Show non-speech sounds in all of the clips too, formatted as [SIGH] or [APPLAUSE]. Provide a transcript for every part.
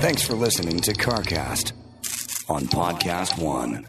Thanks for listening to CarCast on Podcast One.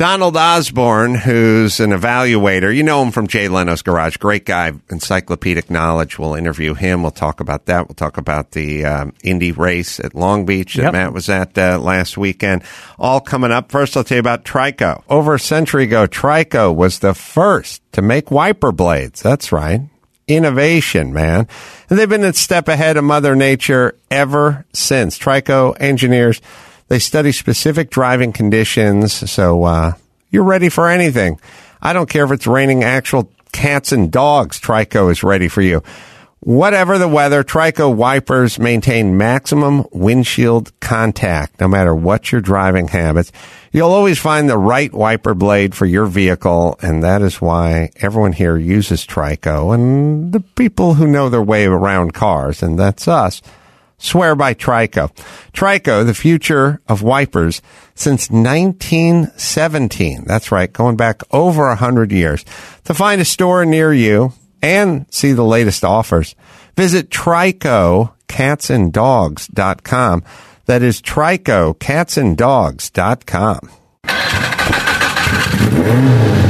Donald Osborne, who's an evaluator, you know him from Jay Leno's Garage. Great guy, encyclopedic knowledge. We'll interview him. We'll talk about that. We'll talk about the um, Indy race at Long Beach that Yep. Matt was at uh, last weekend. All coming up. First, I'll tell you about Trico. Over a century ago, Trico was the first to make wiper blades. That's right. Innovation, man. And they've been a step ahead of Mother Nature ever since. Trico engineers they study specific driving conditions, so uh, you're ready for anything. I don't care if it's raining actual cats and dogs. Trico is ready for you. Whatever the weather, Trico wipers maintain maximum windshield contact, no matter what your driving habits. You'll always find the right wiper blade for your vehicle, and that is why everyone here uses Trico, and the people who know their way around cars, and that's us swear by Trico. Trico, the future of wipers since 1917. That's right, going back over a hundred years. To find a store near you and see the latest offers, visit TricoCatsandDogs.com. That is TricoCatsandDogs.com.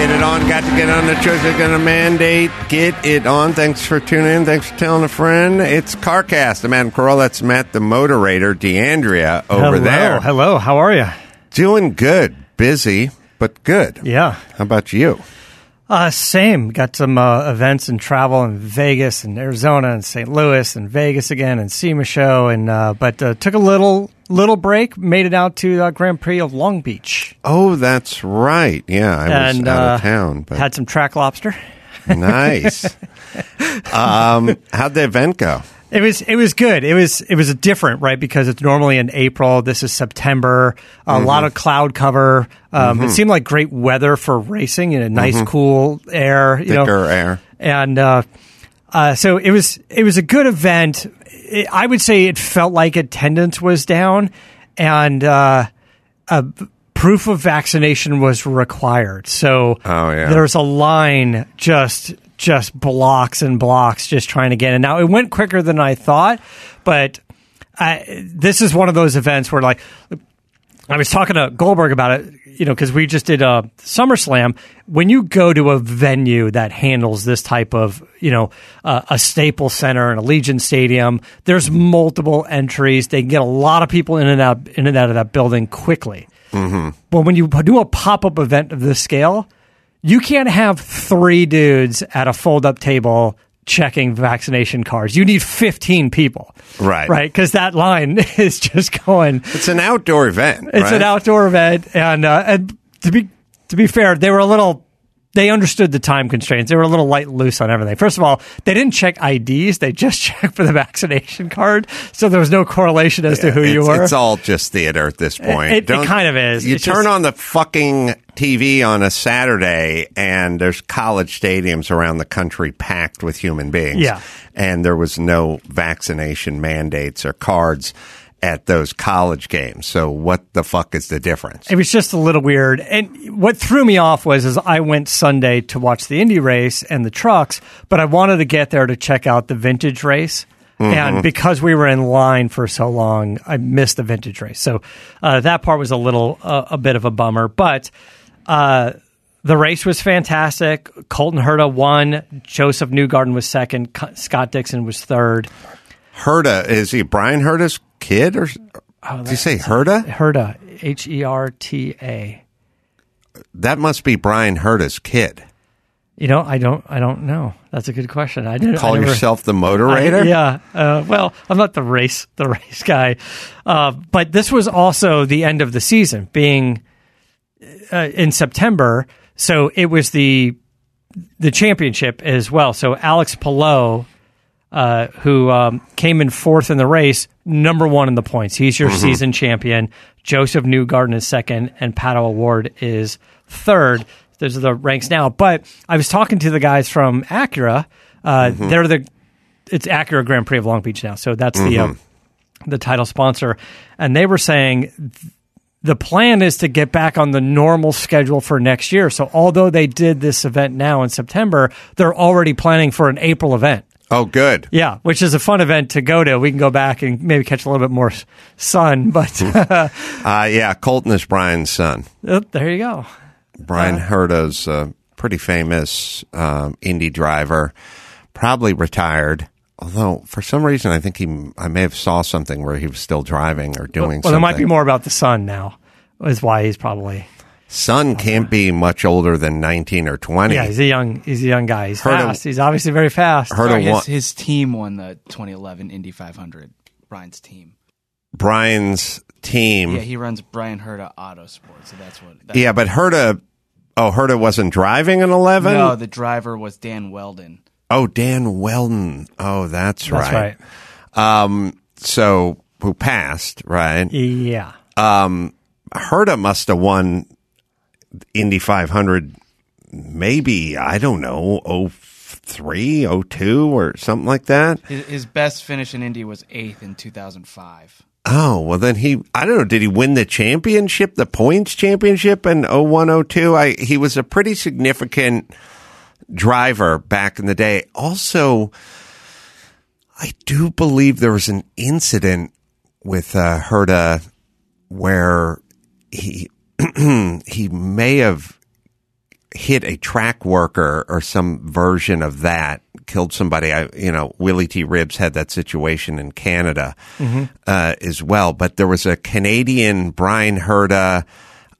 get it on. Got to get on the church. They're going to mandate. Get it on. Thanks for tuning in. Thanks for telling a friend. It's CarCast. I'm Adam Carolla. That's Matt, the moderator. DeAndrea over hello, there. Hello, how are you? Doing good. Busy, but good. Yeah. How about you? Uh, same. Got some uh, events and travel in Vegas and Arizona and St. Louis and Vegas again and SEMA show and uh, but uh, took a little little break. Made it out to the Grand Prix of Long Beach Oh, that's right. Yeah, I was and out uh, of town, but had some track lobster. nice. [LAUGHS] um, how'd the event go? It was it was good. It was it was different, right? Because it's normally in April. This is September. A Mm-hmm. lot of cloud cover. Um, It seemed like great weather for racing. You know, nice cool air. You know, Mm-hmm. Thicker air. and uh, uh, so it was it was a good event. It, I would say it felt like attendance was down, and uh, a proof of vaccination was required. So Oh, yeah. there's a line just just blocks and blocks just trying to get in. Now it went quicker than I thought, but I, this is one of those events where like I was talking to Goldberg about it, you know, because we just did a SummerSlam. When you go to a venue that handles this type of, you know, uh, a Staples Center and a Legion Stadium, there's multiple entries. They can get a lot of people in and out in and out of that building quickly. Mm-hmm. But when you do a pop up event of this scale, you can't have three dudes at a fold up table checking vaccination cards. You need 15 people. Right. Right. Because that line [LAUGHS] is just going. It's an outdoor event. It's right? an outdoor event, and uh, and to be to be fair, they were a little. They understood the time constraints. They were a little light loose on everything. First of all, they didn't check IDs; they just [LAUGHS] checked for the vaccination card, so there was no correlation as to who you were. It's all just theater at this point. it- it kind of is. You It's turn just- on the fucking TV on a Saturday, and there's college stadiums around the country packed with human beings. Yeah. and there was no vaccination mandates or cards at those college games. So what the fuck is the difference? It was just a little weird. And what threw me off was is I went Sunday to watch the Indy race and the trucks, but I wanted to get there to check out the vintage race. And because we were in line for so long, I missed the vintage race. So uh, that part was a little, uh, a bit of a bummer. But uh, the race was fantastic. Colton Herta won. Josef Newgarden was second. Co- Scott Dixon was third. Herta is he Bryan Herta's kid or did you say Herta? Herta, H E R T A. That must be Bryan Herta's kid. You know, I don't, I don't know. That's a good question. I didn't Call I never- yourself the I- moderator? yeah. Uh, well, I'm not the race the race guy, uh, but this was also the end of the season, being uh, in September. So it was the the championship as well. So Alex Palou, uh, who um, came in fourth in the race, number one in the points. He's your season champion. Josef Newgarden is second, and Pato O'Ward is third. Those are the ranks now. But I was talking to the guys from Acura. Uh, They're the it's Acura Grand Prix of Long Beach now, so that's the uh, the title sponsor, and they were saying th- the plan is to get back on the normal schedule for next year. So although they did this event now in September, they're already planning for an April event. Oh, good. Yeah, which is a fun event to go to. We can go back and maybe catch a little bit more sun, [LAUGHS] but [LAUGHS] Uh, yeah, Colton is Bryan's son. oh, there you go. Brian Uh-huh. Herta's a pretty famous um, indie driver, probably retired. Although for some reason, I think he, I may have saw something where he was still driving or doing. Something. Well, something. there might be more about the sun now. Is why he's probably Son can't be much older than nineteen or twenty. yeah. He's a young he's a young guy. He's Heard him- fast. he's obviously very fast. Herta Sorry, won. his, his team won the 2011 Indy 500. Bryan's team. Bryan's team. Yeah, he runs Bryan Herta Auto Sport, so that's what. That, Yeah, but Herta. Oh, Herta wasn't driving in eleven. No, the driver was Dan Wheldon. Oh, Dan Wheldon. Oh, that's, right. That's right. right. Um, so who passed? Right. Yeah. Herta must have won Indy 500 maybe, I don't know, 03, 02 or something like that. His, his best finish in Indy was eighth in 2005. Oh, well then he I don't know, did he win the championship, the points championship in 01 02? I he was a pretty significant driver back in the day. Also, I do believe there was an incident with uh, Herta where he [CLEARS THROAT] he may have hit a track worker or some version of that, killed somebody. I, you know, Willie T. Ribbs had that situation in Canada uh, as well. But there was a Canadian, Bryan Herta.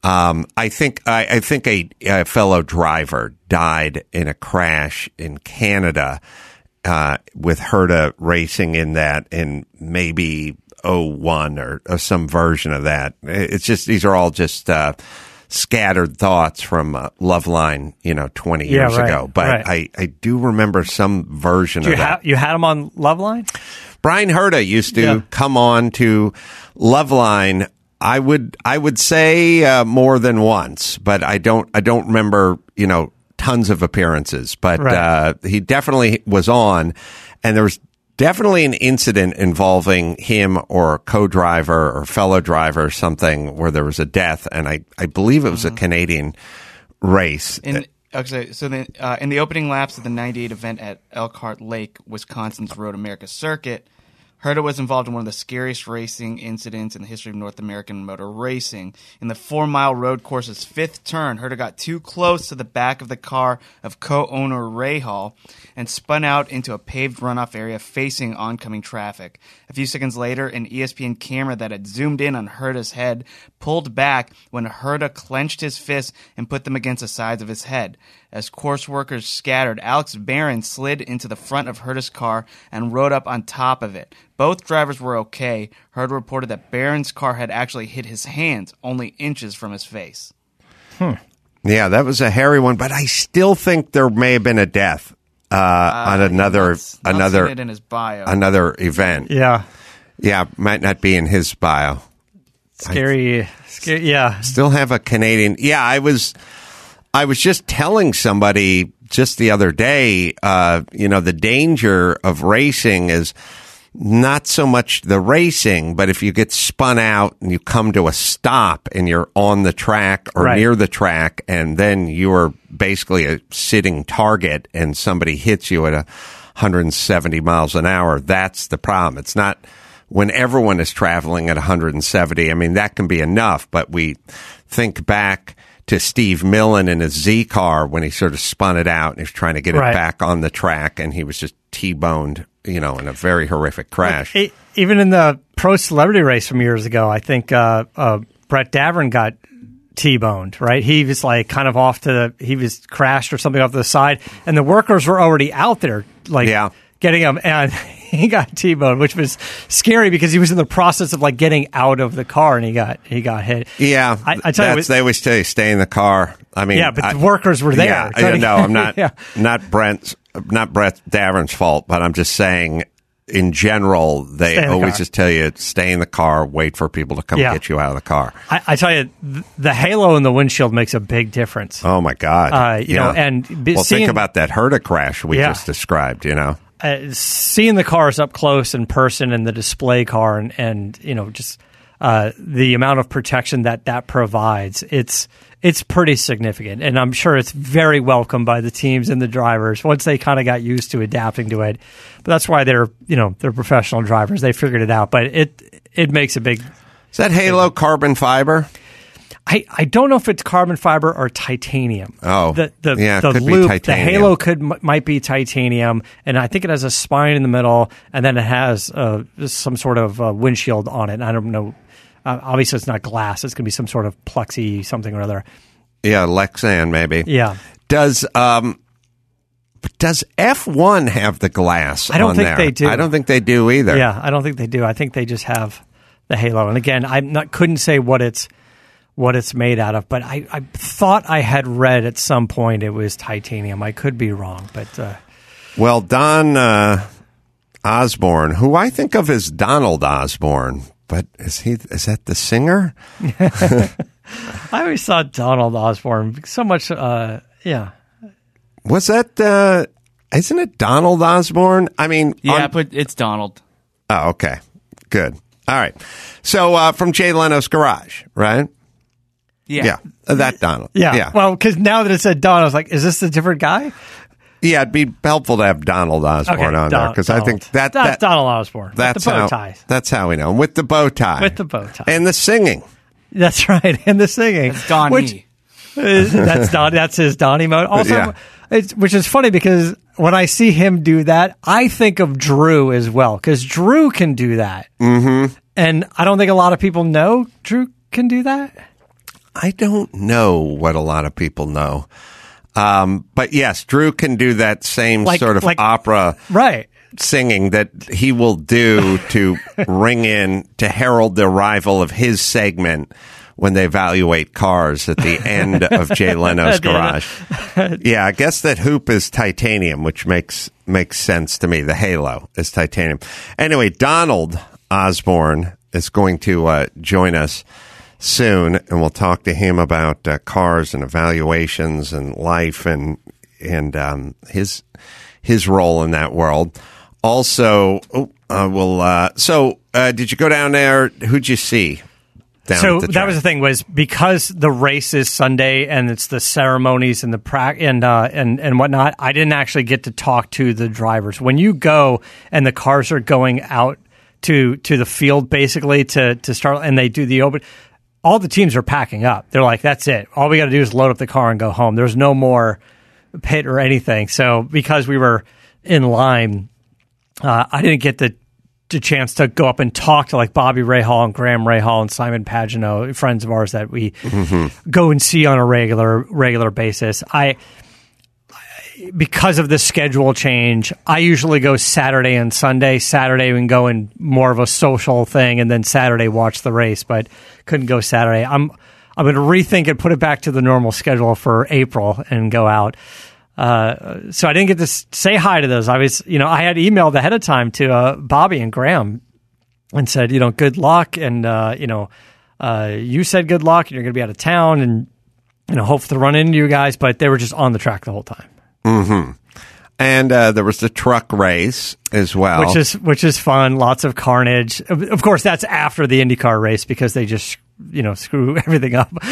Um, I think I, I think a, a fellow driver died in a crash in Canada uh, with Herda racing in that and maybe 01 or, or some version of that. It's just these are all just uh, scattered thoughts from uh, Loveline, you know, 20 Yeah, years right, ago. But right. I, I do remember some version of that. ha- you had him on Loveline? Bryan Herta used to Yeah. come on to Loveline. I would I would say uh, more than once, but I don't I don't remember you know tons of appearances. But Right. uh, he definitely was on, and there was definitely an incident involving him or a co-driver or fellow driver or something where there was a death, and I I believe it was a Canadian race. In okay, so the, uh, in the opening laps of the '98 event at Elkhart Lake, Wisconsin's Road America Circuit, Herta was involved in one of the scariest racing incidents in the history of North American motor racing. In the four-mile road course's fifth turn, Herta got too close to the back of the car of co-owner Rahal and spun out into a paved runoff area facing oncoming traffic. A few seconds later, an ESPN camera that had zoomed in on Herta's head pulled back when Herta clenched his fists and put them against the sides of his head. As course workers scattered, Alex Barron slid into the front of Herta's car and rode up on top of it. Both drivers were okay. Herta reported that Barron's car had actually hit his hands, only inches from his face. Hmm. Yeah, that was a hairy one, but I still think there may have been a death uh, on another Not- not another seen it in his bio. another event. Yeah. Yeah, might not be in his bio. Scary. scary. Yeah. Still have a Canadian. Yeah, I was I was just telling somebody just the other day, uh, you know, the danger of racing is not so much the racing, but if you get spun out and you come to a stop and you're on the track or Right. near the track and then you're basically a sitting target and somebody hits you at a 170 miles an hour. That's the problem. It's not when everyone is traveling at 170. I mean, that can be enough, but we think back to Steve Millen in his Z car when he sort of spun it out and he was trying to get Right. it back on the track and he was just T-boned, you know, in a very horrific crash. E- even in the pro celebrity race from years ago, I think uh, uh, Brett Davern got T-boned. Right, he was like kind of off to the he was crashed or something off to the side, and the workers were already out there, like Yeah. getting him, and [LAUGHS] he got T-boned, which was scary because he was in the process of like getting out of the car and he got he got hit. Yeah, I, I tell you, they always tell you stay in the car. I mean, Yeah, but I- the workers were there. Yeah, I know. I'm [LAUGHS] not Yeah. not Brent's not Brett Davern's fault, but I'm just saying. In general, they in the always car. just tell you stay in the car, wait for people to come Yeah. get you out of the car. I, I tell you, th- the halo in the windshield makes a big difference. Oh my God! Uh, you know, and be- well, seeing- think about that Herta crash we Yeah. just described. You know, uh, seeing the cars up close in person and the display car and, and you know just uh, the amount of protection that that provides it's it's pretty significant. And i'm sure it's very welcome by the teams and the drivers once they kind of got used to adapting to it. But that's why they're you know they're professional drivers. They figured it out. But it it makes a big is that Halo carbon fiber? I, I don't know if it's carbon fiber or titanium. Oh, the the, yeah, the loop, the halo could m- might be titanium, and I think it has a spine in the middle, and then it has uh, some sort of uh, windshield on it. I don't know. Uh, obviously, it's not glass. It's going to be some sort of plexi something or other. Yeah, Lexan maybe. Yeah, Does um does F one have the glass? I don't on think there? they do. I don't think they do either. yeah. I don't think they do. I think they just have the halo. And again, I not couldn't say what it's what it's made out of, but I, I thought I had read at some point it was titanium. I could be wrong, but. Uh, Well, Don uh, Osborne, who I think of as Donald Osborne, but is he is that the singer? [LAUGHS] I always thought Donald Osborne so much. Uh, yeah, Was that uh isn't it Donald Osborne? I mean, Yeah, on- but it's Donald. oh, okay, good. All right. So uh, from Jay Leno's garage, right? Yeah. Yeah, uh, that Donald. yeah. yeah. Well, because now that it said Don, I was like, is this a different guy? yeah. It'd be helpful to have Donald Osborne on there because I think Donald. that, that's that Donald Osborne. that's with the bow how ties. that's how we know him with the bow tie, With the bow tie. and the singing. That's right, [LAUGHS] and the singing. It's Don which, is- that's Don. That's his Donnie mode. [LAUGHS] Also, Yeah. it's, which is funny because when I see him do that, I think of Drew as well because Drew can do that, mm-hmm. and I don't think a lot of people know Drew can do that. I don't know what a lot of people know. Um, but yes, Drew can do that same Like- sort of like- opera Right. singing that he will do [LAUGHS] to ring in to herald the arrival of his segment when they evaluate cars at the end of Jay [LAUGHS] Leno's At the end garage. [LAUGHS] yeah, I guess that hoop is titanium, which makes makes sense to me. The halo is titanium. Anyway, Donald Osborne is going to uh, join us soon, and we'll talk to him about uh, cars and evaluations and life and and um, his his role in that world. Also, oh, uh, we'll. Uh, so, uh, did you go down there? Who'd you see? So that was the thing was because the race is Sunday and it's the ceremonies and the pra- and uh, and and whatnot. I didn't actually get to talk to the drivers. When you go and the cars are going out to to the field basically to to start and they do the open. All the teams are packing up. They're like, "That's it. All we got to do is load up the car and go home." There's no more pit or anything. So because we were in line, uh, I didn't get the, the chance to go up and talk to like Bobby Rahal and Graham Rahal and Simon Pagenaud, friends of ours that we go and see on a regular regular basis. I because of the schedule change, I usually go Saturday and Sunday. Saturday we can go in more of a social thing, and then Saturday watch the race. But couldn't go Saturday. I'm I'm going to rethink and put it back to the normal schedule for April and go out. Uh, so I didn't get to say hi to those. I was, you know, I had emailed ahead of time to uh, Bobby and Graham and said, you know, good luck, and uh, you know, uh, you said good luck, and you're going to be out of town, and you know, hope to run into you guys. But they were just on the track the whole time. And uh, there was the truck race as well. which is which is fun. Lots of carnage. Of of course, that's after the IndyCar race because they just you know screw [LAUGHS] everything up. [LAUGHS]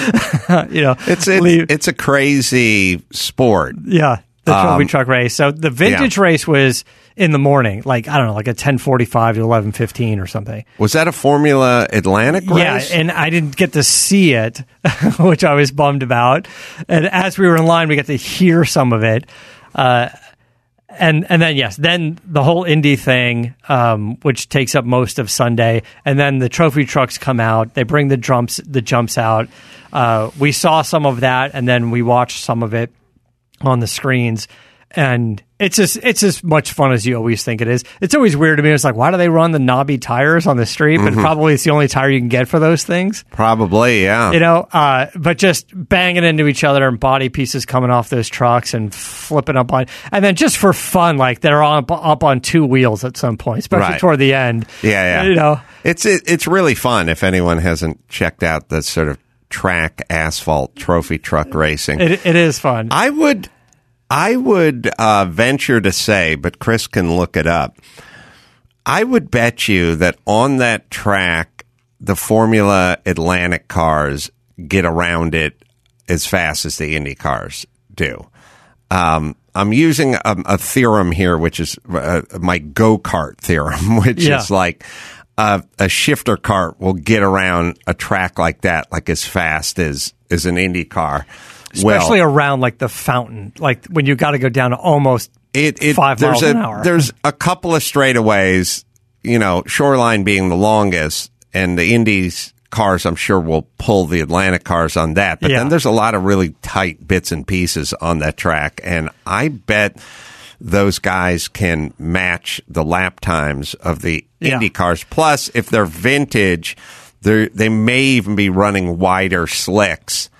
you know, it's it's, it's a crazy sport. yeah. The trophy Um, truck race. So the vintage race was in the morning, like I don't know, like a ten forty five to eleven fifteen or something. Was that a Formula Atlantic race? Yeah, and I didn't get to see it, [LAUGHS] which I was bummed about. And as we were in line, we got to hear some of it. Uh, and and then yes, then the whole indie thing, um, which takes up most of Sunday, and then the trophy trucks come out. They bring the jumps the jumps out. Uh, we saw some of that, and then we watched some of it on the screens. And it's just it's as much fun as you always think it is. It's always weird to me. It's like, why do they run the knobby tires on the street? But probably it's the only tire you can get for those things Probably, yeah. you know, uh, but just banging into each other and body pieces coming off those trucks and flipping up on, and then just for fun, like they're on up on two wheels at some point, especially Right. toward the end. Yeah, yeah. You know, it's it, it's really fun if anyone hasn't checked out the sort of track asphalt trophy truck racing. it, it is fun. I would I would uh, venture to say, but Chris can look it up. I would bet you that on that track, the Formula Atlantic cars get around it as fast as the Indy cars do. Um, I'm using a, a theorem here, which is uh, my go kart theorem, [LAUGHS] which Yeah. is like uh, a shifter cart will get around a track like that, like as fast as as an Indy car. Especially well, around like the fountain, like when you got to go down to almost it, it five there's miles a, an hour. There's a couple of straightaways, you know, Shoreline being the longest, and the Indies cars, I'm sure, will pull the Atlantic cars on that. But Yeah. then there's a lot of really tight bits and pieces on that track, and I bet those guys can match the lap times of the Yeah. Indy cars. Plus, if they're vintage, they they may even be running wider slicks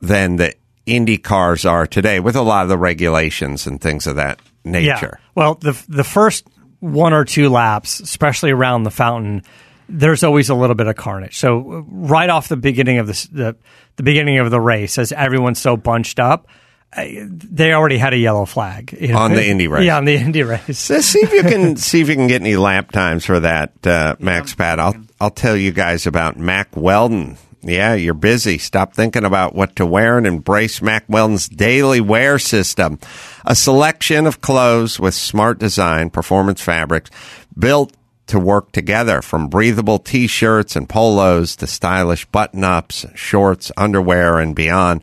than the Indy cars are today, with a lot of the regulations and things of that nature. Yeah. Well, the the first one or two laps, especially around the fountain, there's always a little bit of carnage. So uh, right off the beginning of the the, the beginning of the race, as everyone's so bunched up, they already had a yellow flag you know? On the Indy race. Yeah, on the Indy race. So see if you can [LAUGHS] see if you can get any lap times for that, uh, Max Pat. I'll I'll tell you guys about Mack Weldon. Yeah, you're busy. Stop thinking about what to wear and embrace Mack Weldon's daily wear system. A selection of clothes with smart design, performance fabrics, built to work together from breathable t-shirts and polos to stylish button-ups, shorts, underwear, and beyond.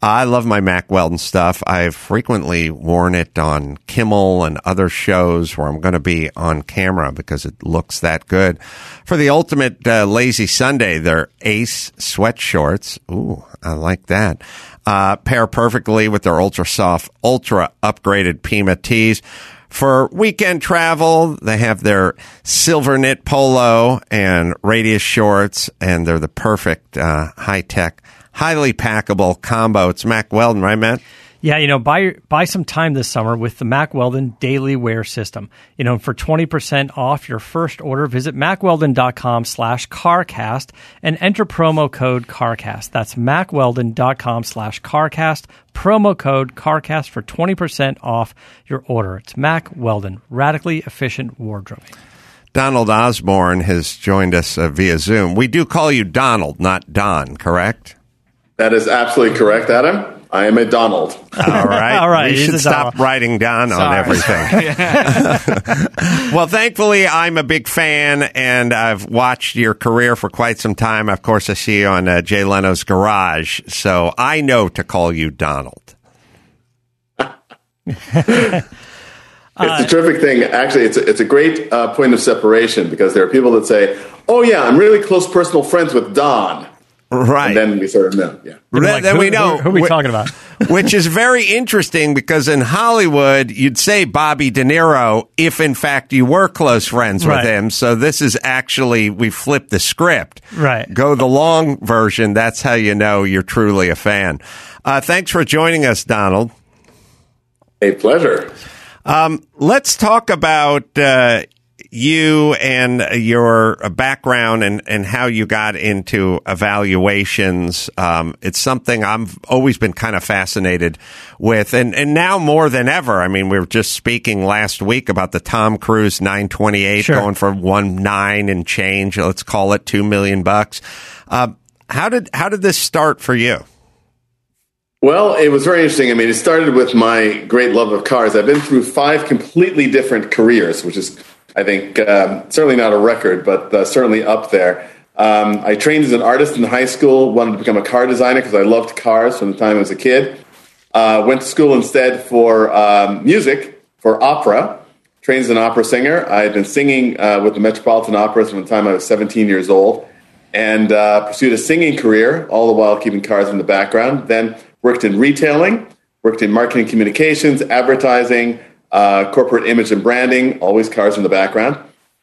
I love my Mack Weldon stuff. I've frequently worn it on Kimmel and other shows where I'm going to be on camera because it looks that good. For the ultimate uh, lazy Sunday, they're Ace sweat shorts. Ooh, I like that. Uh, pair perfectly with their ultra soft, ultra upgraded Pima tees. For weekend travel, they have their silver knit polo and radius shorts, and they're the perfect uh, high tech, highly packable combo. It's Mack Weldon, right, Matt? Yeah, you know, buy buy some time this summer with the Mack Weldon Daily Wear System. You know, for 20% off your first order, visit mackweldon.com slash carcast and enter promo code carcast. That's mackweldon.com slash carcast, promo code carcast for 20% off your order. It's Mack Weldon, radically efficient wardrobing. Donald Osborne has joined us uh, via Zoom. We do call you Donald, not Don, correct? That is absolutely correct, Adam. I am a Donald. All right. [LAUGHS] All right, We he's should stop Donald. writing Don on Sorry. everything. [LAUGHS] [LAUGHS] well, thankfully, I'm a big fan, and I've watched your career for quite some time. Of course, I see you on uh, Jay Leno's Garage, so I know to call you Donald. it's a terrific thing. Actually, it's a, it's a great uh, point of separation because there are people that say, "Oh yeah, I'm really close personal friends with Don," Right. and then we sort of know. Yeah. then, Like, then who- we know Who, who are we wh- talking about? [LAUGHS] which is very interesting because in Hollywood, you'd say Bobby De Niro if, in fact, you were close friends with him. So this is actually, we flipped the script. Right. Go the long version. That's how you know you're truly a fan. Uh, thanks for joining us, Donald. A pleasure. Let's talk about uh, you and your background and, and how you got into evaluations. Um, it's something I've always been kind of fascinated with, and, and now more than ever. I mean, we were just speaking last week about the Tom Cruise 928 Sure. going for one nine and change. Let's call it two million bucks. Uh, how did how did this start for you? Well, it was very interesting. I mean, it started with my great love of cars. I've been through five completely different careers, which is, I think, um, certainly not a record, but uh, certainly up there. Um, I trained as an artist in high school, wanted to become a car designer because I loved cars from the time I was a kid. Uh, went to school instead for um, music, for opera. Trained as an opera singer. I had been singing uh, with the Metropolitan Opera from the time I was 17 years old and uh, pursued a singing career, all the while keeping cars in the background. Then worked in retailing, worked in marketing communications, advertising, uh, corporate image and branding, always cars in the background,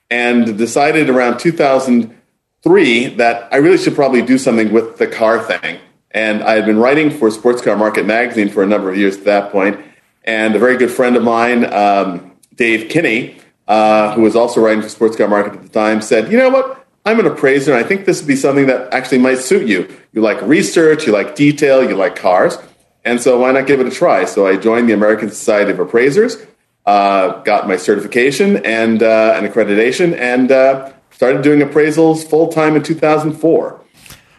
and decided around 2003 that I really should probably do something with the car thing. And I had been writing for Sports Car Market magazine for a number of years at that point. point, and a very good friend of mine, um, Dave Kinney, uh, who was also writing for Sports Car Market at the time, said, "You know what? I'm an appraiser, and I think this would be something that actually might suit you. You like research, you like detail, you like cars, and so why not give it a try? So I joined the American Society of Appraisers, uh, got my certification and uh, an accreditation, and uh, started doing appraisals full time in 2004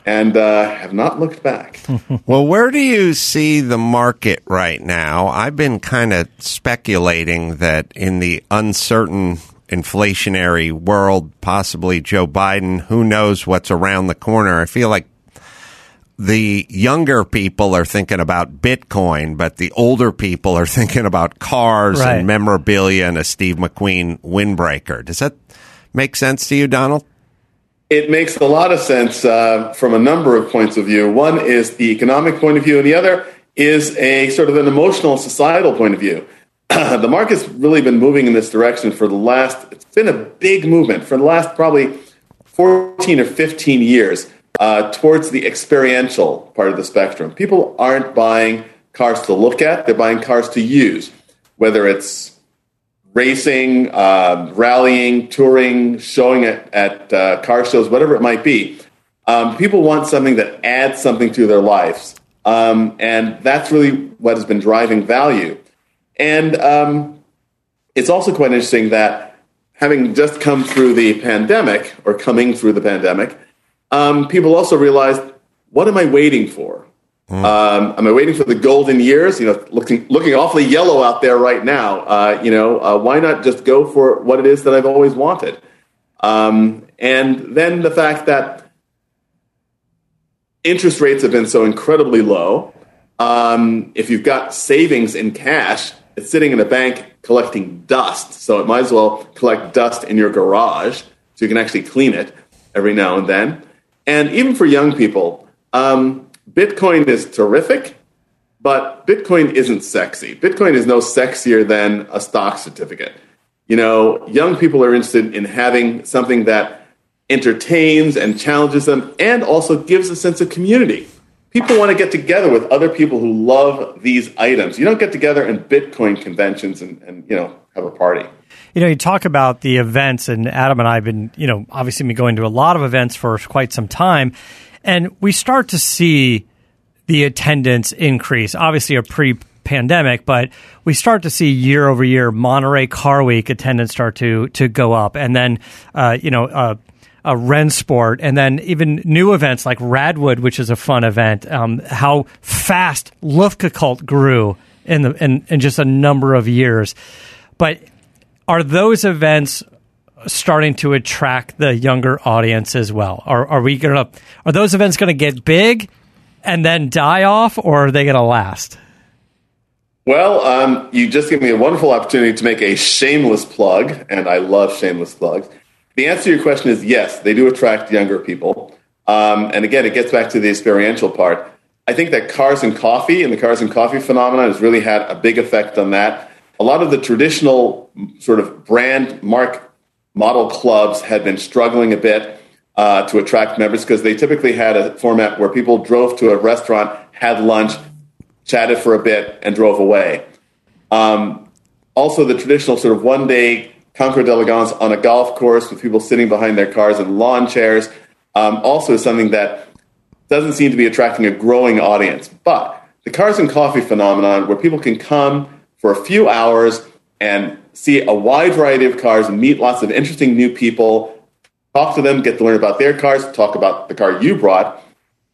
and uh, have not looked back. [LAUGHS] well, where do you see the market right now? I've been kind of speculating that in the uncertain inflationary world, possibly Joe Biden, who knows what's around the corner. I feel like the younger people are thinking about Bitcoin, but the older people are [LAUGHS] thinking about cars right. and memorabilia and a Steve McQueen windbreaker. Does that make sense to you, Donald? It makes a lot of sense uh, from a number of points of view. One is the economic point of view, and the other is a sort of an emotional, societal point of view. [CLEARS THROAT] the market's really been moving in this direction for the last, it's been a big movement for the last probably 14 or 15 years uh, towards the experiential part of the spectrum. People aren't buying cars to look at, they're buying cars to use, whether it's racing, uh, rallying, touring, showing it at uh, car shows, whatever it might be. Um, people want something that adds something to their lives. Um, and that's really what has been driving value. And um, it's also quite interesting that having just come through the pandemic, or coming through the pandemic, um, people also realized, what am I waiting for? Mm. Um, am I waiting for the golden years? You know, looking looking awfully yellow out there right now. Uh, you know, uh, why not just go for what it is that I've always wanted? Um, and then the fact that interest rates have been so incredibly low. Um, if you've got savings in cash, it's sitting in a bank collecting dust. So it might as well collect dust in your garage so you can actually clean it every now and then. And even for young people, um, Bitcoin is terrific, but Bitcoin isn't sexy. Bitcoin is no sexier than a stock certificate. You know, young people are interested in having something that entertains and challenges them and also gives a sense of community people want to get together with other people who love these items. You don't get together in Bitcoin conventions and, and you know have a party. You know, you talk about the events, and Adam and I have been, you know, obviously been going to a lot of events for quite some time, and we start to see the attendance increase. Obviously, a pre pandemic, but we start to see year over year Monterey Car Week attendance start to to go up, and then uh, you know uh, uh, Rennsport, and then even new events like Radwood, which is a fun event. Um, how fast Luftgekühlt grew in the in, in just a number of years, but are those events starting to attract the younger audience as well? Are are we gonna are those events going to get big and then die off, or are they going to last? Well, um, you just gave me a wonderful opportunity to make a shameless plug, and I love shameless plugs. The answer to your question is yes, they do attract younger people. Um, and again, it gets back to the experiential part. I think that cars and coffee and the cars and coffee phenomenon has really had a big effect on that. A lot of the traditional sort of brand mark model clubs had been struggling a bit uh, to attract members because they typically had a format where people drove to a restaurant, had lunch, chatted for a bit, and drove away. Um, also, the traditional sort of one day Concours d'Elegance on a golf course with people sitting behind their cars in lawn chairs um, also is something that doesn't seem to be attracting a growing audience. But the cars and coffee phenomenon, where people can come for a few hours and see a wide variety of cars meet lots of interesting new people, talk to them, get to learn about their cars, talk about the car you brought.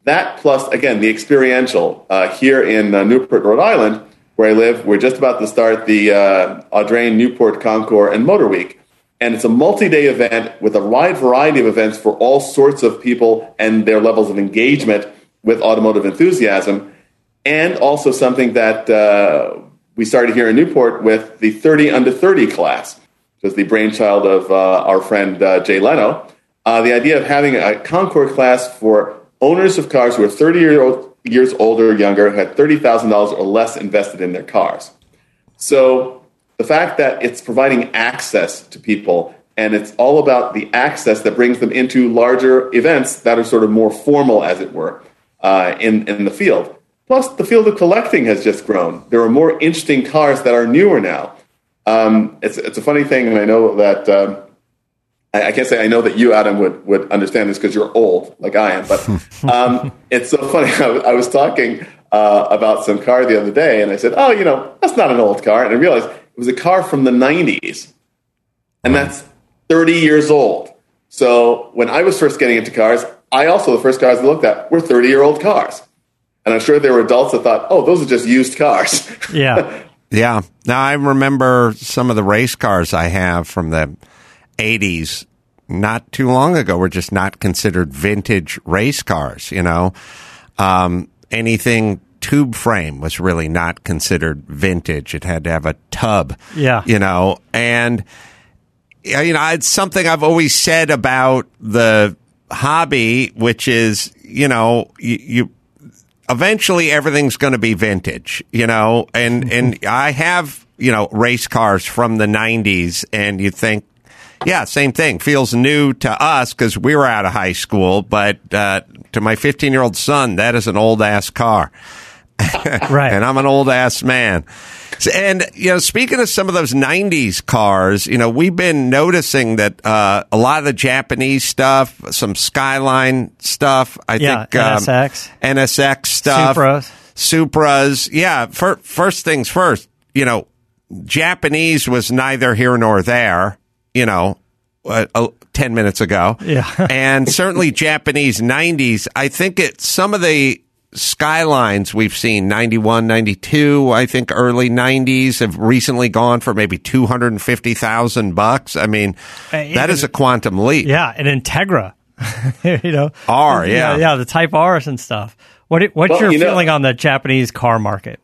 That plus, again, the experiential. Uh, here in uh, Newport, Rhode Island, where I live, we're just about to start the uh, Audrain Newport Concours and Motor Week. And it's a multi day event with a wide variety of events for all sorts of people and their levels of engagement with automotive enthusiasm. And also something that uh, we started here in Newport with the 30 under 30 class, which was the brainchild of uh, our friend uh, Jay Leno. Uh, the idea of having a Concours class for owners of cars who are 30 year old, years older or younger, who had $30,000 or less invested in their cars. So the fact that it's providing access to people and it's all about the access that brings them into larger events that are sort of more formal, as it were, uh, in, in the field. Plus, the field of collecting has just grown. There are more interesting cars that are newer now. Um, it's, it's a funny thing, and I know that um, I, I, can't say I know that you, Adam, would, would understand this because you're old, like I am. But [LAUGHS] um, it's so funny. [LAUGHS] I, I was talking uh, about some car the other day, and I said, "Oh, you know, that's not an old car," and I realized it was a car from the '90s, and that's 30 years old. So when I was first getting into cars, I also the first cars I looked at were 30 year old cars. And I'm sure there were adults that thought, oh, those are just used cars. [LAUGHS] Yeah. [LAUGHS] yeah. Now, I remember some of the race cars I have from the 80s not too long ago were just not considered vintage race cars, you know. Um, anything tube frame was really not considered vintage. It had to have a tub. Yeah. You know, and you know, it's something I've always said about the hobby, which is, you know, you, you eventually everything's going to be vintage, you know, and, mm-hmm. and I have, you know, race cars from the 90s and you think, yeah, same thing. Feels new to us because we were out of high school, but uh, to my 15 year old son, that is an old ass car. [LAUGHS] right. and I'm an old ass man. And, you know, speaking of some of those 90s cars, you know, we've been noticing that uh, a lot of the Japanese stuff, some Skyline stuff, I yeah, think. NSX. Um, NSX stuff. Supras. Supras. Yeah. For, first things first, you know, Japanese was neither here nor there, you know, uh, uh, 10 minutes ago. Yeah. and certainly Japanese 90s. I think it, some of the skylines we've seen. 91 92 i think early 90s have recently gone for maybe 250,000 bucks. I mean uh, that is a quantum leap. Yeah an integra [LAUGHS] you know. R yeah. yeah. yeah the type r's and stuff. What what's well, your you feeling know, on the japanese car market?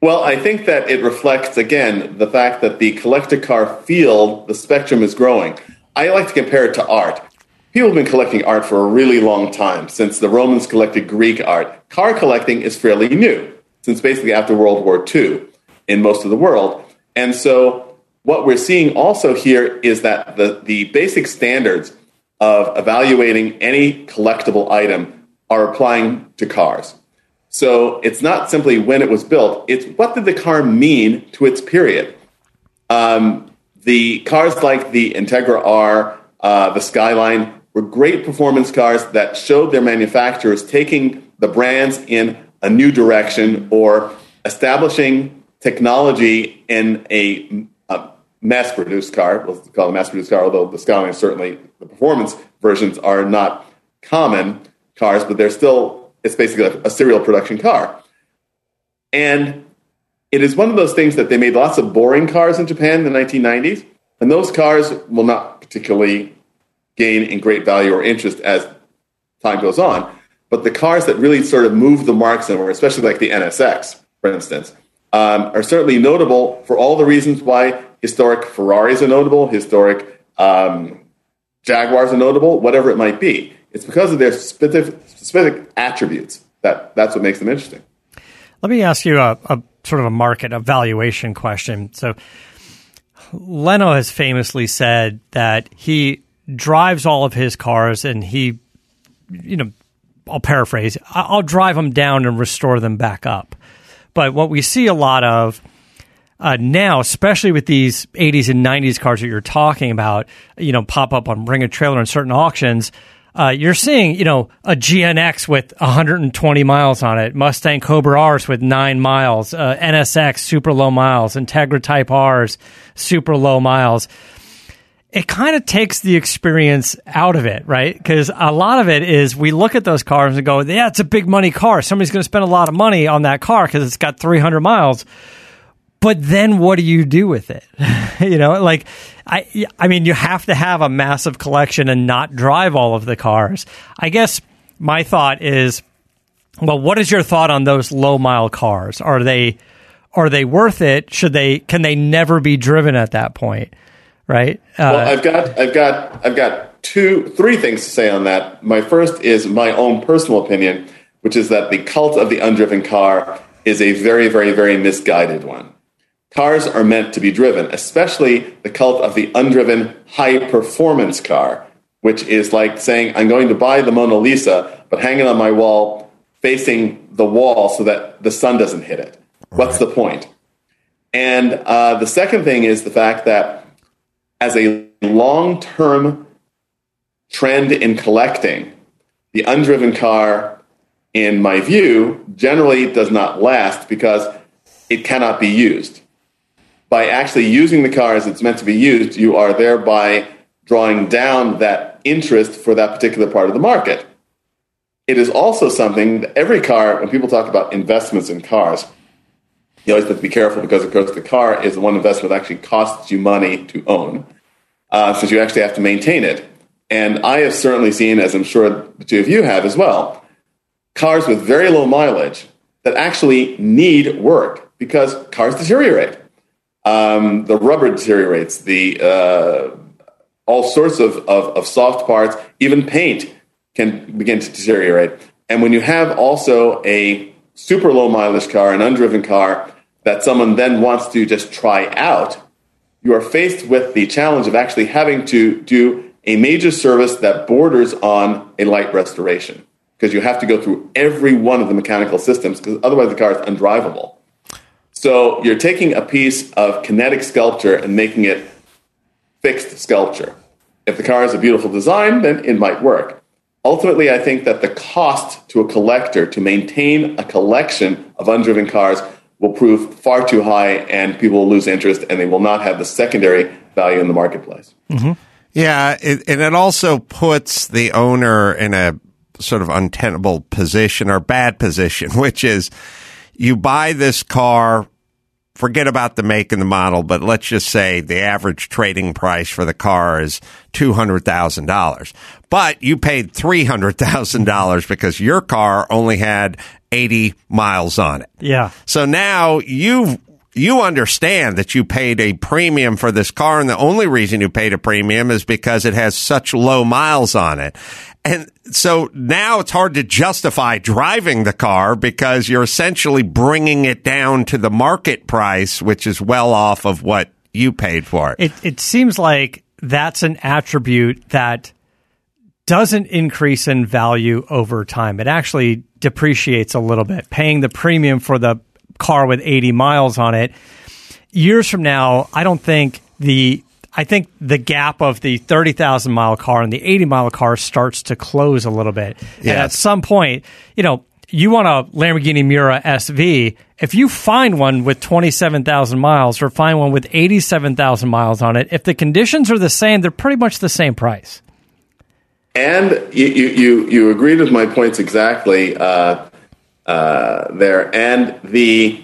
Well i think that it reflects again the fact that the collector car field the spectrum is growing. I like to compare it to art People have been collecting art for a really long time, since the Romans collected Greek art. Car collecting is fairly new, since basically after World War II in most of the world. And so, what we're seeing also here is that the, the basic standards of evaluating any collectible item are applying to cars. So, it's not simply when it was built, it's what did the car mean to its period. Um, the cars like the Integra R, uh, the Skyline, were great performance cars that showed their manufacturers taking the brands in a new direction or establishing technology in a, a mass produced car. Let's call it a mass produced car, although the Skyline certainly, the performance versions are not common cars, but they're still, it's basically a, a serial production car. And it is one of those things that they made lots of boring cars in Japan in the 1990s, and those cars will not particularly gain in great value or interest as time goes on. But the cars that really sort of move the mark somewhere, especially like the NSX, for instance, um, are certainly notable for all the reasons why historic Ferraris are notable, historic um, Jaguars are notable, whatever it might be. It's because of their specific, specific attributes that that's what makes them interesting. Let me ask you a, a sort of a market evaluation question. So, Leno has famously said that he drives all of his cars and he, you know, I'll paraphrase, I'll drive them down and restore them back up. But what we see a lot of uh, now, especially with these 80s and 90s cars that you're talking about, you know, pop up on Bring a Trailer in certain auctions. Uh, you're seeing, you know, a GNX with 120 miles on it, Mustang Cobra R's with nine miles, uh, NSX super low miles, Integra Type R's super low miles it kind of takes the experience out of it, right? Because a lot of it is we look at those cars and go, yeah, it's a big money car. Somebody's going to spend a lot of money on that car because it's got 300 miles. But then what do you do with it? [LAUGHS] you know, like I, I mean, you have to have a massive collection and not drive all of the cars. I guess my thought is, well, what is your thought on those low mile cars? Are they, are they worth it? Should they, can they never be driven at that point? Right? Uh, well, I've got, I've got, I've got two, three things to say on that. My first is my own personal opinion, which is that the cult of the undriven car is a very, very, very misguided one. Cars are meant to be driven, especially the cult of the undriven high performance car, which is like saying, I'm going to buy the Mona Lisa, but hang it on my wall facing the wall so that the sun doesn't hit it. What's the point? And uh, the second thing is the fact that as a long term trend in collecting, the undriven car, in my view, generally does not last because it cannot be used. By actually using the car as it's meant to be used, you are thereby drawing down that interest for that particular part of the market. It is also something that every car, when people talk about investments in cars, you always have to be careful because, of course, the car is the one investment that actually costs you money to own, uh, since you actually have to maintain it. And I have certainly seen, as I'm sure the two of you have as well, cars with very low mileage that actually need work because cars deteriorate. Um, the rubber deteriorates, the uh, all sorts of, of, of soft parts, even paint can begin to deteriorate. And when you have also a super low mileage car, an undriven car that someone then wants to just try out, you are faced with the challenge of actually having to do a major service that borders on a light restoration because you have to go through every one of the mechanical systems because otherwise the car is undrivable. So you're taking a piece of kinetic sculpture and making it fixed sculpture. If the car has a beautiful design, then it might work. Ultimately, I think that the cost to a collector to maintain a collection of undriven cars will prove far too high and people will lose interest and they will not have the secondary value in the marketplace. Mm-hmm. Yeah, it, and it also puts the owner in a sort of untenable position or bad position, [LAUGHS] which is you buy this car, forget about the make and the model, but let's just say the average trading price for the car is $200,000. But you paid $300,000 because your car only had 80 miles on it. Yeah. So now you you understand that you paid a premium for this car, and the only reason you paid a premium is because it has such low miles on it. And so now it's hard to justify driving the car because you're essentially bringing it down to the market price, which is well off of what you paid for it. It, it seems like that's an attribute that doesn't increase in value over time. It actually depreciates a little bit, paying the premium for the car with 80 miles on it. Years from now, I don't think the I think the gap of the 30,000 mile car and the 80 mile car starts to close a little bit. Yes. And at some point, you know, you want a Lamborghini Miura SV. If you find one with 27,000 miles or find one with 87,000 miles on it, if the conditions are the same, they're pretty much the same price. And you, you, you agreed with my points exactly uh, uh, there. And the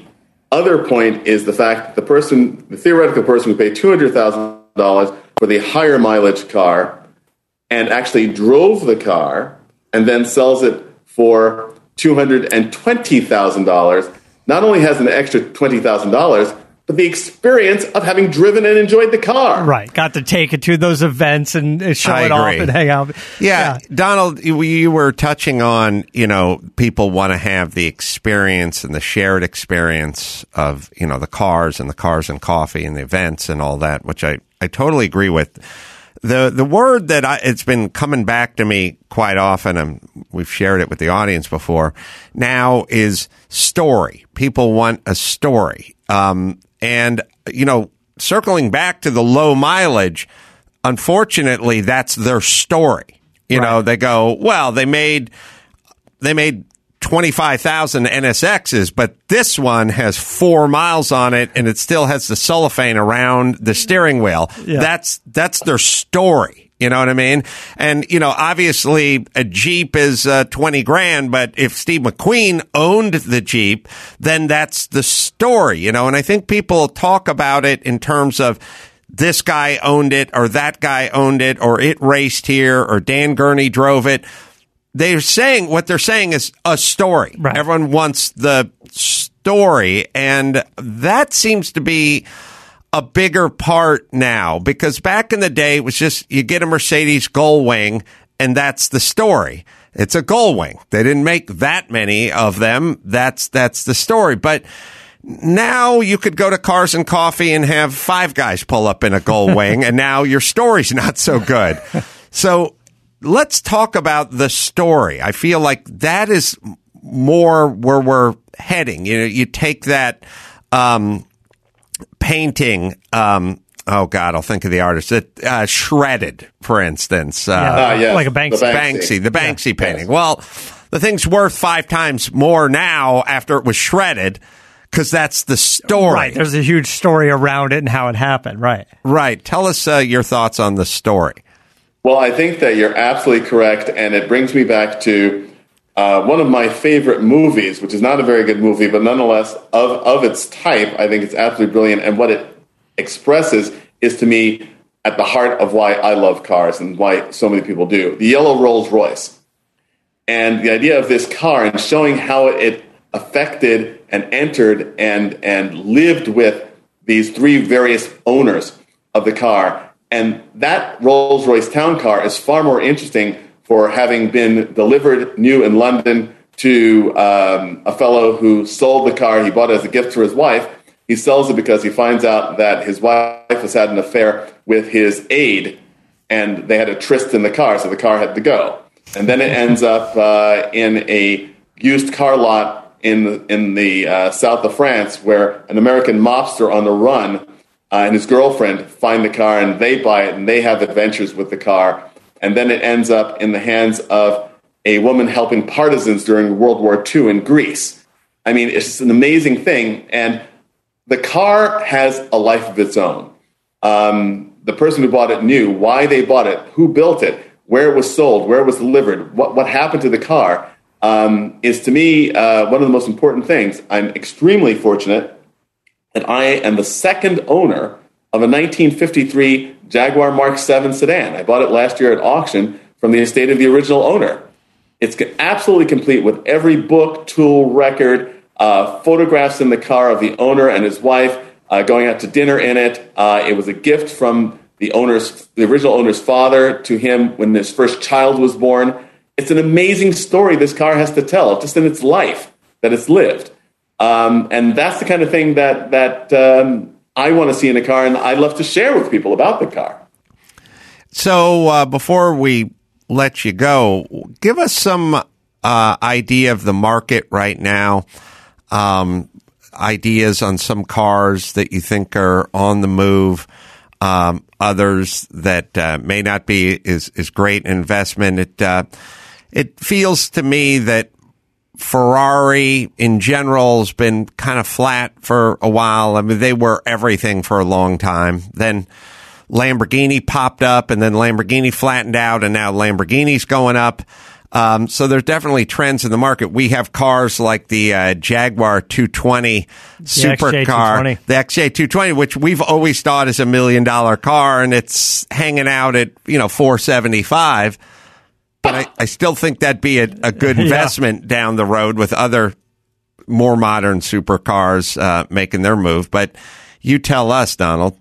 other point is the fact that the person, the theoretical person who paid $200,000 for the higher mileage car and actually drove the car and then sells it for $220,000 not only has an extra $20,000, but the experience of having driven and enjoyed the car. Right. Got to take it to those events and show I it agree. off and hang out. Yeah. yeah. Donald, you were touching on, you know, people want to have the experience and the shared experience of, you know, the cars and the cars and coffee and the events and all that, which I, I totally agree with. The the word that I, it's been coming back to me quite often, and we've shared it with the audience before. Now is story. People want a story, um, and, you know, circling back to the low mileage, unfortunately, that's their story. You right. know, they go, well, they made, they made 25,000 NSXs, but this one has four miles on it and it still has the cellophane around the steering wheel. Yeah. That's, that's their story. You know what I mean? And, you know, obviously a Jeep is uh, 20 grand, but if Steve McQueen owned the Jeep, then that's the story, you know? And I think people talk about it in terms of, this guy owned it or that guy owned it or it raced here or Dan Gurney drove it they're saying what they're saying is a story. Right. Everyone wants the story, and that seems to be a bigger part now because back in the day it was just you get a Mercedes Gullwing and that's the story. It's a Gullwing. They didn't make that many of them. That's that's the story. But now you could go to Cars and Coffee and have five guys pull up in a Gullwing, [LAUGHS] and now your story's not so good. So let's talk about the story. I feel like that is more where we're heading. You know, you take that um, painting. Um, oh God, I'll think of the artist. That uh, shredded, for instance. Uh, Ah, yes, like a Banksy. the Banksy, the Banksy Yeah. painting. Yes. Well, the thing's worth five times more now after it was shredded because that's the story. Right. There's a huge story around it and how it happened. Right. Right. Tell us uh, your thoughts on the story. Well, I think that you're absolutely correct, and it brings me back to uh, one of my favorite movies, which is not a very good movie, but nonetheless, of, of its type, I think it's absolutely brilliant. And what it expresses is to me at the heart of why I love cars and why so many people do. The yellow Rolls Royce. And the idea of this car and showing how it affected and entered and, and lived with these three various owners of the car. And that Rolls Royce town car is far more interesting for having been delivered new in London to um, a fellow who sold the car. He bought it as a gift for his wife. He sells it because he finds out that his wife has had an affair with his aide, and they had a tryst in the car, so the car had to go. And then it ends up uh, in a used car lot in the, in the uh, south of France, where an American mobster on the run uh, and his girlfriend find the car and they buy it and they have adventures with the car. And then it ends up in the hands of a woman helping partisans during World War II in Greece. I mean, it's just an amazing thing. And the car has a life of its own. Um, the person who bought it knew why they bought it, who built it, where it was sold, where it was delivered, what, what happened to the car. Um, is to me uh, one of the most important things. I'm extremely fortunate that I am the second owner of a 1953 Jaguar Mark 7 sedan. I bought it last year at auction from the estate of the original owner. It's absolutely complete with every book, tool, record, uh, photographs in the car of the owner and his wife uh, going out to dinner in it. Uh, it was a gift from the owner's, the original owner's father to him when his first child was born. It's an amazing story this car has to tell, just in its life that it's lived. Um, and that's the kind of thing that that um, I want to see in a car, and I love to share with people about the car. So uh, before we let you go, give us some uh, idea of the market right now. Um, ideas on some cars that you think are on the move. Um, others that uh, may not be is is great investment. It uh, it feels to me that Ferrari in general has been kind of flat for a while. I mean, they were everything for a long time. Then Lamborghini popped up and then Lamborghini flattened out and now Lamborghini's going up. Um, so there's definitely trends in the market. We have cars like the uh, Jaguar 220 supercar, XJ220. the XJ220, which we've always thought is a million dollar car and it's hanging out at, you know, 475 but I, I still think that'd be a, a good [LAUGHS] investment down the road with other more modern supercars uh, making their move. But you tell us, Donald.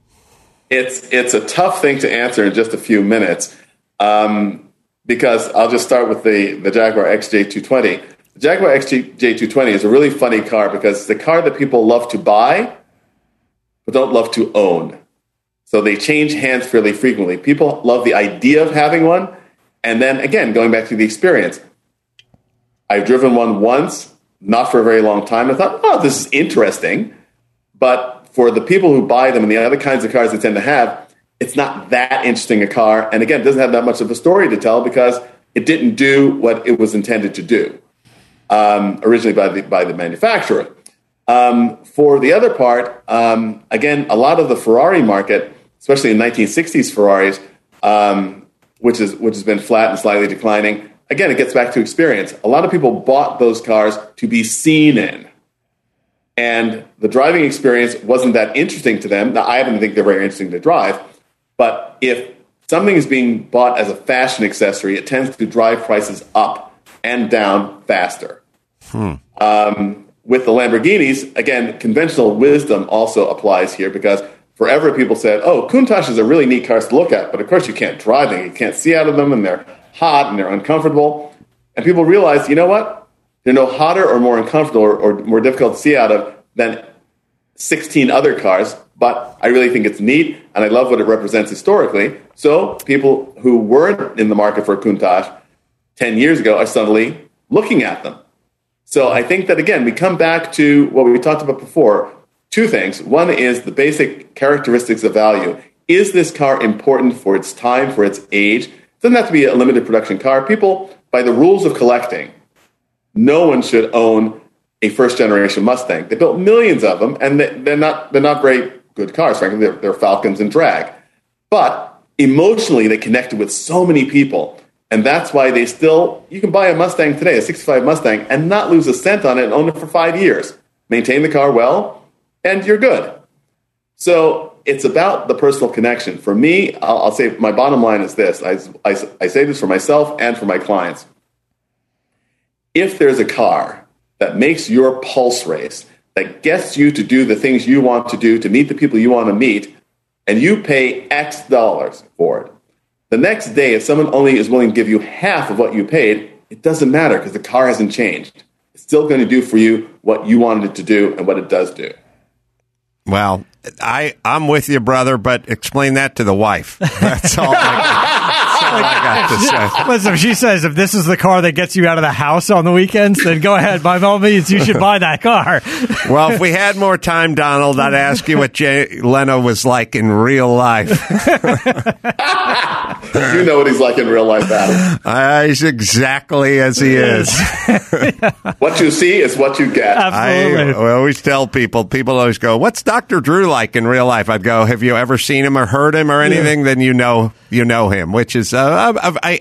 It's it's a tough thing to answer in just a few minutes um, because I'll just start with the the Jaguar XJ220. The Jaguar XJ220 is a really funny car because it's the car that people love to buy but don't love to own. So they change hands fairly frequently. People love the idea of having one, and then again, going back to the experience, I've driven one once, not for a very long time. I thought, oh, this is interesting. But for the people who buy them and the other kinds of cars they tend to have, it's not that interesting a car. And again, it doesn't have that much of a story to tell because it didn't do what it was intended to do. um, originally by the by the manufacturer. Um, for the other part, um, again, a lot of the Ferrari market, especially in 1960s Ferraris, um, which is which has been flat and slightly declining. Again, it gets back to experience. A lot of people bought those cars to be seen in, and the driving experience wasn't that interesting to them. Now, I happen to think they're very interesting to drive, but if something is being bought as a fashion accessory, it tends to drive prices up and down faster. Um, with the Lamborghinis, again, conventional wisdom also applies here because forever people said, oh, Countach is a really neat cars to look at, but of course you can't drive them, you can't see out of them, and they're hot and they're uncomfortable. And people realized, you know what? They're no hotter or more uncomfortable or, or more difficult to see out of than 16 other cars, but I really think it's neat and I love what it represents historically. So people who weren't in the market for a Countach 10 years ago are suddenly looking at them. So I think that again, we come back to what we talked about before. Two things. One is the basic characteristics of value. Is this car important for its time, for its age? It doesn't have to be a limited production car. People, by the rules of collecting, no one should own a first generation Mustang. They built millions of them, and they- they're not they're not very good cars. Frankly, they're, they're Falcons and drag. But emotionally, they connected with so many people, and that's why they still you can buy a Mustang today, a '65 Mustang, and not lose a cent on it and own it for five years. Maintain the car well, and you're good. So it's about the personal connection. For me, I'll, I'll say my bottom line is this: I, I, I say this for myself and for my clients if there's a car that makes your pulse race, that gets you to do the things you want to do, to meet the people you want to meet, and you pay X dollars for it, the next day, if someone only is willing to give you half of what you paid, it doesn't matter because the car hasn't changed. It's still going to do for you what you wanted it to do and what it does do. Well, I I'm with you, brother, but explain that to the wife. That's all. I, [LAUGHS] I got to say. Listen, if she says if this is the car that gets you out of the house on the weekends, then go ahead. By all means, you should buy that car. Well, if we had more time, Donald, I'd ask you what Jay Leno was like in real life. You know what he's like in real life, Adam. Uh, he's exactly as he is. [LAUGHS] What you see is what you get. I, Absolutely. I always tell people, people always go, "What's Dr. Drew like in real life?" I'd go, "Have you ever seen him or heard him or anything?" Then you know you know him, which is uh,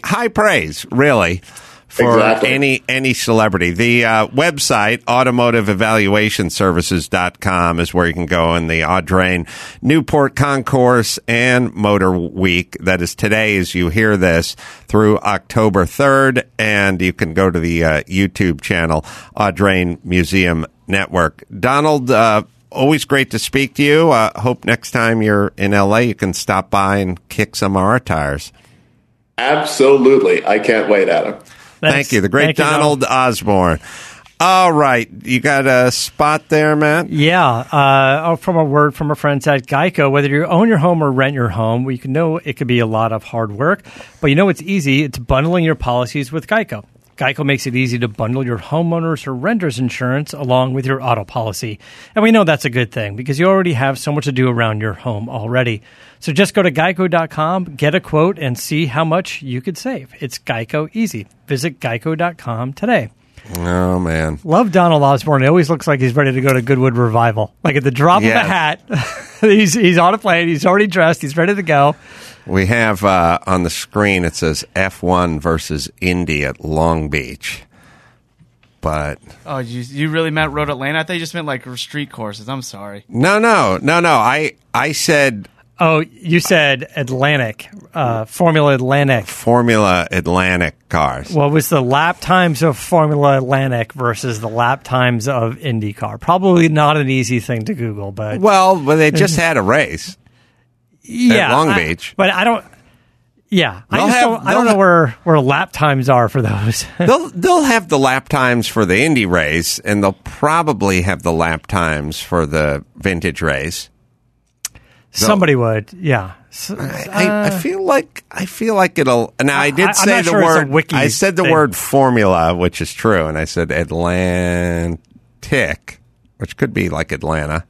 high praise, really. For Exactly. any any celebrity, the uh, website automotivevaluationservices.com is where you can go in the Audrain Newport Concours and Motor Week. That is today, as you hear this, through October third, and you can go to the uh, YouTube channel Audrain Museum Network. Donald, uh, always great to speak to you. Uh, hope next time you're in LA, you can stop by and kick some of our tires. Absolutely. I can't wait, Adam. Thank you. The great Thank you, Donald Osborne. All right. You got a spot there, Matt? Yeah, uh, oh, from a word from our friends at Geico, whether you own your home or rent your home, we can know it could be a lot of hard work, but you know it's easy. It's bundling your policies with Geico. Geico makes it easy to bundle your homeowners or renters insurance along with your auto policy. And we know that's a good thing because you already have so much to do around your home already. So just go to geico.com, get a quote, and see how much you could save. It's Geico easy. Visit geico.com today. Oh, man. Love Donald Osborne. He always looks like he's ready to go to Goodwood Revival. Like at the drop Yeah. of a hat, [LAUGHS] he's he's on a plane. He's already dressed. He's ready to go. We have uh, on the screen, it says F1 versus Indy at Long Beach. But Oh, you you really meant Road Atlanta? I thought you just meant like street courses. I'm sorry. no, no, no, no. I, I said Oh, you said Atlantic, uh, Formula Atlantic. Formula Atlantic cars. What was the lap times of Formula Atlantic versus the lap times of IndyCar? Probably not an easy thing to Google, but Well, but they just had a race. Yeah, Long I- Beach. but I don't. Yeah, I They'll have- don't. I don't know where where lap times are for those. [LAUGHS] they'll they'll have the lap times for the Indy race, and they'll probably have the lap times for the vintage race. Somebody would, yeah. I uh, feel like I feel like it'll. Now I I- did I'm say the sure word. wiki I said the thing. word formula, which is true, and I said Atlantic, which could be like Atlanta.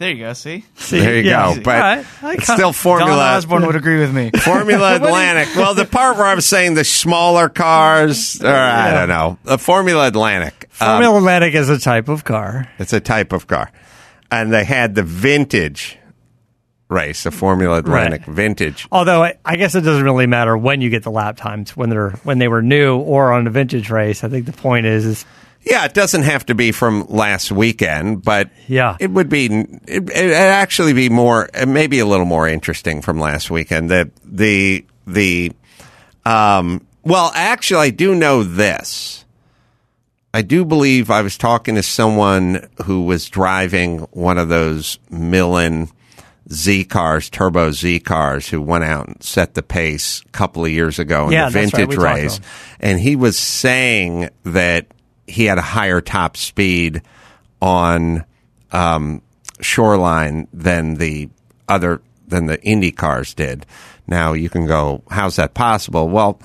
There you go. See, There you Yeah. go. But All right. I it's kinda- still Don Formula Osborne would agree with me. [LAUGHS] Formula [LAUGHS] Atlantic. Well, the part where I was saying the smaller cars, [LAUGHS] or I don't know, the Formula Atlantic. Um, Formula Atlantic is a type of car. it's a type of car, and they had the vintage race, the Formula Atlantic Right. vintage. Although I, I guess it doesn't really matter when you get the lap times when they're when they were new or on a vintage race. I think the point is is Yeah, it doesn't have to be from last weekend, but Yeah. it would be. It, it'd actually be more, maybe a little more interesting from last weekend. The the the. Um, well, actually, I do know this. I do believe I was talking to someone who was driving one of those Millen Z cars, turbo Z cars, who went out and set the pace a couple of years ago in Yeah, the right. vintage to race. And he was saying that he had a higher top speed on um, Shoreline than the other than the Indy cars did. Now you can go, how's that possible? Well,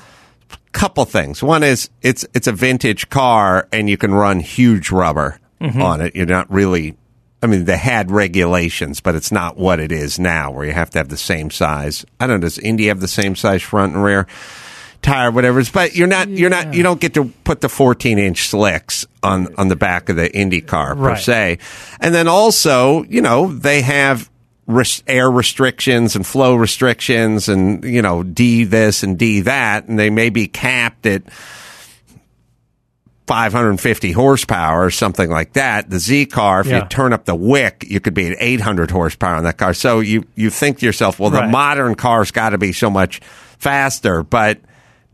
couple things. One is it's it's a vintage car and you can run huge rubber on it. You're not really I mean they had regulations, but it's not what it is now where you have to have the same size. I don't know, does Indy have the same size front and rear tire, whatever but you're not you're not you don't get to put the 14 inch slicks on on the back of the Indy car per Right. se. And then also, you know, they have res- air restrictions and flow restrictions and, you know, D this and D that, and they may be capped at 550 horsepower or something like that. The Z car, if Yeah. you turn up the wick, you could be at 800 horsepower on that car. So you, you think to yourself, well, the modern car's got to be so much faster, but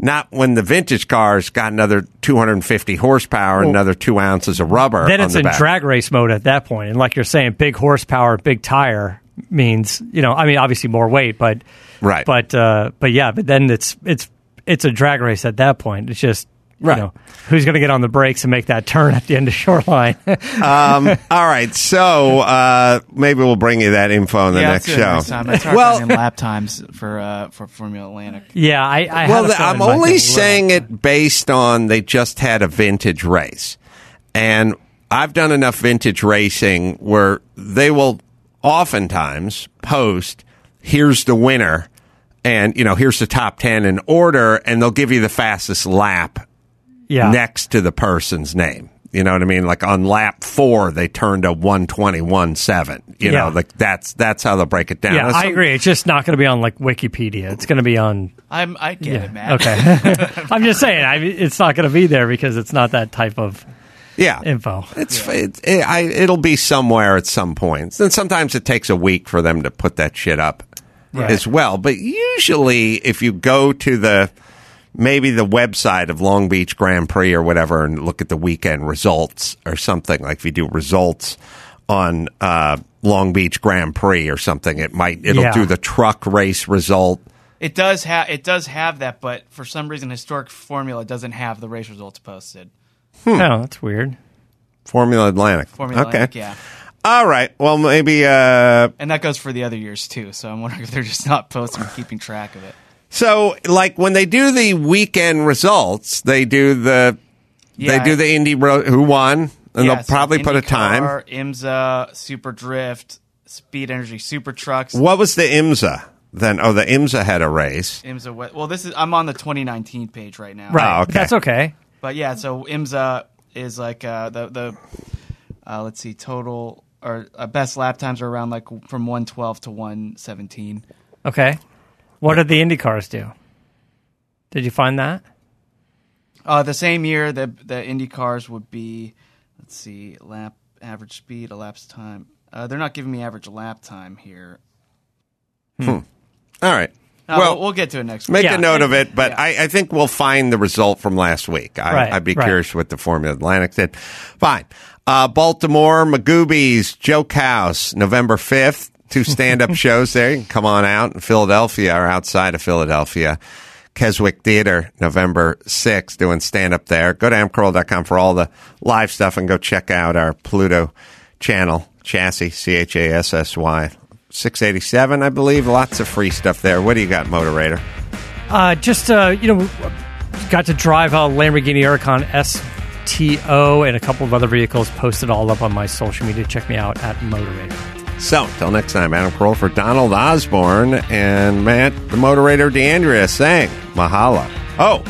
not when the vintage car's got another 250 horsepower and another two ounces of rubber. then it's the in back. drag race mode at that point. And like you're saying, big horsepower, big tire means you know. I mean, obviously more weight, but Right. But uh, but yeah, but then it's it's it's a drag race at that point. It's just. Right. You know, who's going to get on the brakes and make that turn at the end of shoreline? [LAUGHS] Um, all right, so uh, maybe we'll bring you that info in the yeah, next let's do it show. Next time. Let's well, finding lap times for uh, for Formula Atlantic. yeah, I. I well, had a the- I'm feeling it might only get a little- saying it based on they just had a vintage race, and I've done enough vintage racing where they will oftentimes post, "Here's the winner." And you know, here's the top ten in order, and they'll give you the fastest lap yeah. next to the person's name. You know what I mean? Like on lap four, they turned a one twenty one seven. You Yeah. know, like that's that's how they'll break it down. Yeah, Now, I some- agree. It's just not going to be on like Wikipedia. It's going to be on. I'm I get Yeah. it, man. Okay. [LAUGHS] I'm just saying, I, it's not going to be there because it's not that type of Yeah, info. It's it, it, I, it'll be somewhere at some point. And sometimes it takes a week for them to put that shit up as well. But usually, if you go to the maybe the website of Long Beach Grand Prix or whatever, and look at the weekend results or something like if you do results on uh, Long Beach Grand Prix or something, it might it'll Yeah. do the truck race result. It does have it does have that, but for some reason, historic formula doesn't have the race results posted. Hmm. Oh, that's weird. Formula Atlantic. Formula okay. Atlantic, yeah, All right. Well, maybe. Uh, and that goes for the other years too. So I'm wondering if they're just not posting or keeping track of it. So, like when they do the weekend results, they do the Yeah, they do the Indy ro- who won, and Yeah, they'll so probably put a time. IndyCar, IMSA, Super Drift, Speed Energy, Super Trucks. What was the IMSA then? Oh, the IMSA had a race. IMSA. Well, this is I'm on the 2019 page right now. Right. Oh, okay. That's okay. But yeah, so IMSA is like uh, the the uh, let's see total or uh, best lap times are around like from 112 to 117. Okay. What did the Indy cars do? Did you find that? Uh, the same year, the the Indy cars would be, let's see, lap average speed, elapsed time. Uh, they're not giving me average lap time here. Hmm. All right. Uh, well, we'll, we'll get to it next make week. Yeah. a note of it, but Yeah. I, I think we'll find the result from last week. I, Right, I'd be right. curious what the Formula Atlantic did. Fine. Uh, Baltimore, Magooby's, Joke House, November 5th. Two stand up [LAUGHS] shows there. You can come on out in Philadelphia or outside of Philadelphia. Keswick Theater, November 6th, doing stand up there. Go to amcurl.com for all the live stuff and go check out our Pluto channel, Chassy, C H A S S Y. 687, I believe. Lots of free stuff there. What do you got, Motorator? Uh, just uh, you know, got to drive a Lamborghini Huracan STO and a couple of other vehicles. Posted all up on my social media. Check me out at Motorator. So, until next time, Adam Carolla for Donald Osborne and Matt, the Motorator D'Andria, saying Mahala. Oh,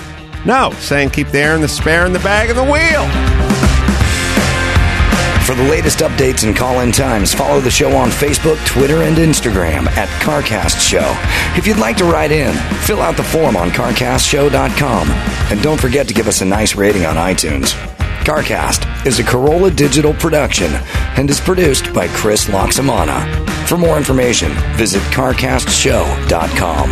no, saying keep the air in the spare in the bag of the wheel. For the latest updates and call in times, follow the show on Facebook, Twitter, and Instagram at CarCast Show. If you'd like to write in, fill out the form on CarCastShow.com. And don't forget to give us a nice rating on iTunes. CarCast is a Carolla digital production and is produced by Chris Laxamana. For more information, visit CarCastShow.com.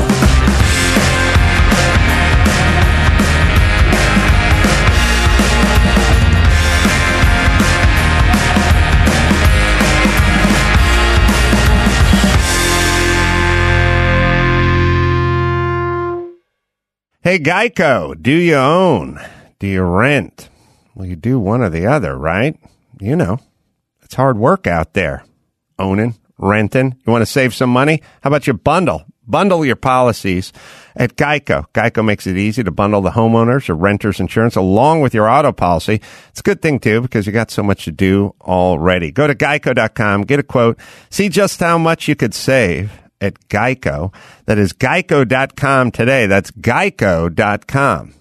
Hey, Geico, do you own? Do you rent? Well, you do one or the other, right? You know, it's hard work out there. Owning, renting. You want to save some money? How about you bundle? Bundle your policies at Geico. Geico makes it easy to bundle the homeowners or renters insurance along with your auto policy. It's a good thing too because you got so much to do already. Go to geico.com, get a quote, see just how much you could save at Geico. That is geico.com today. That's geico.com.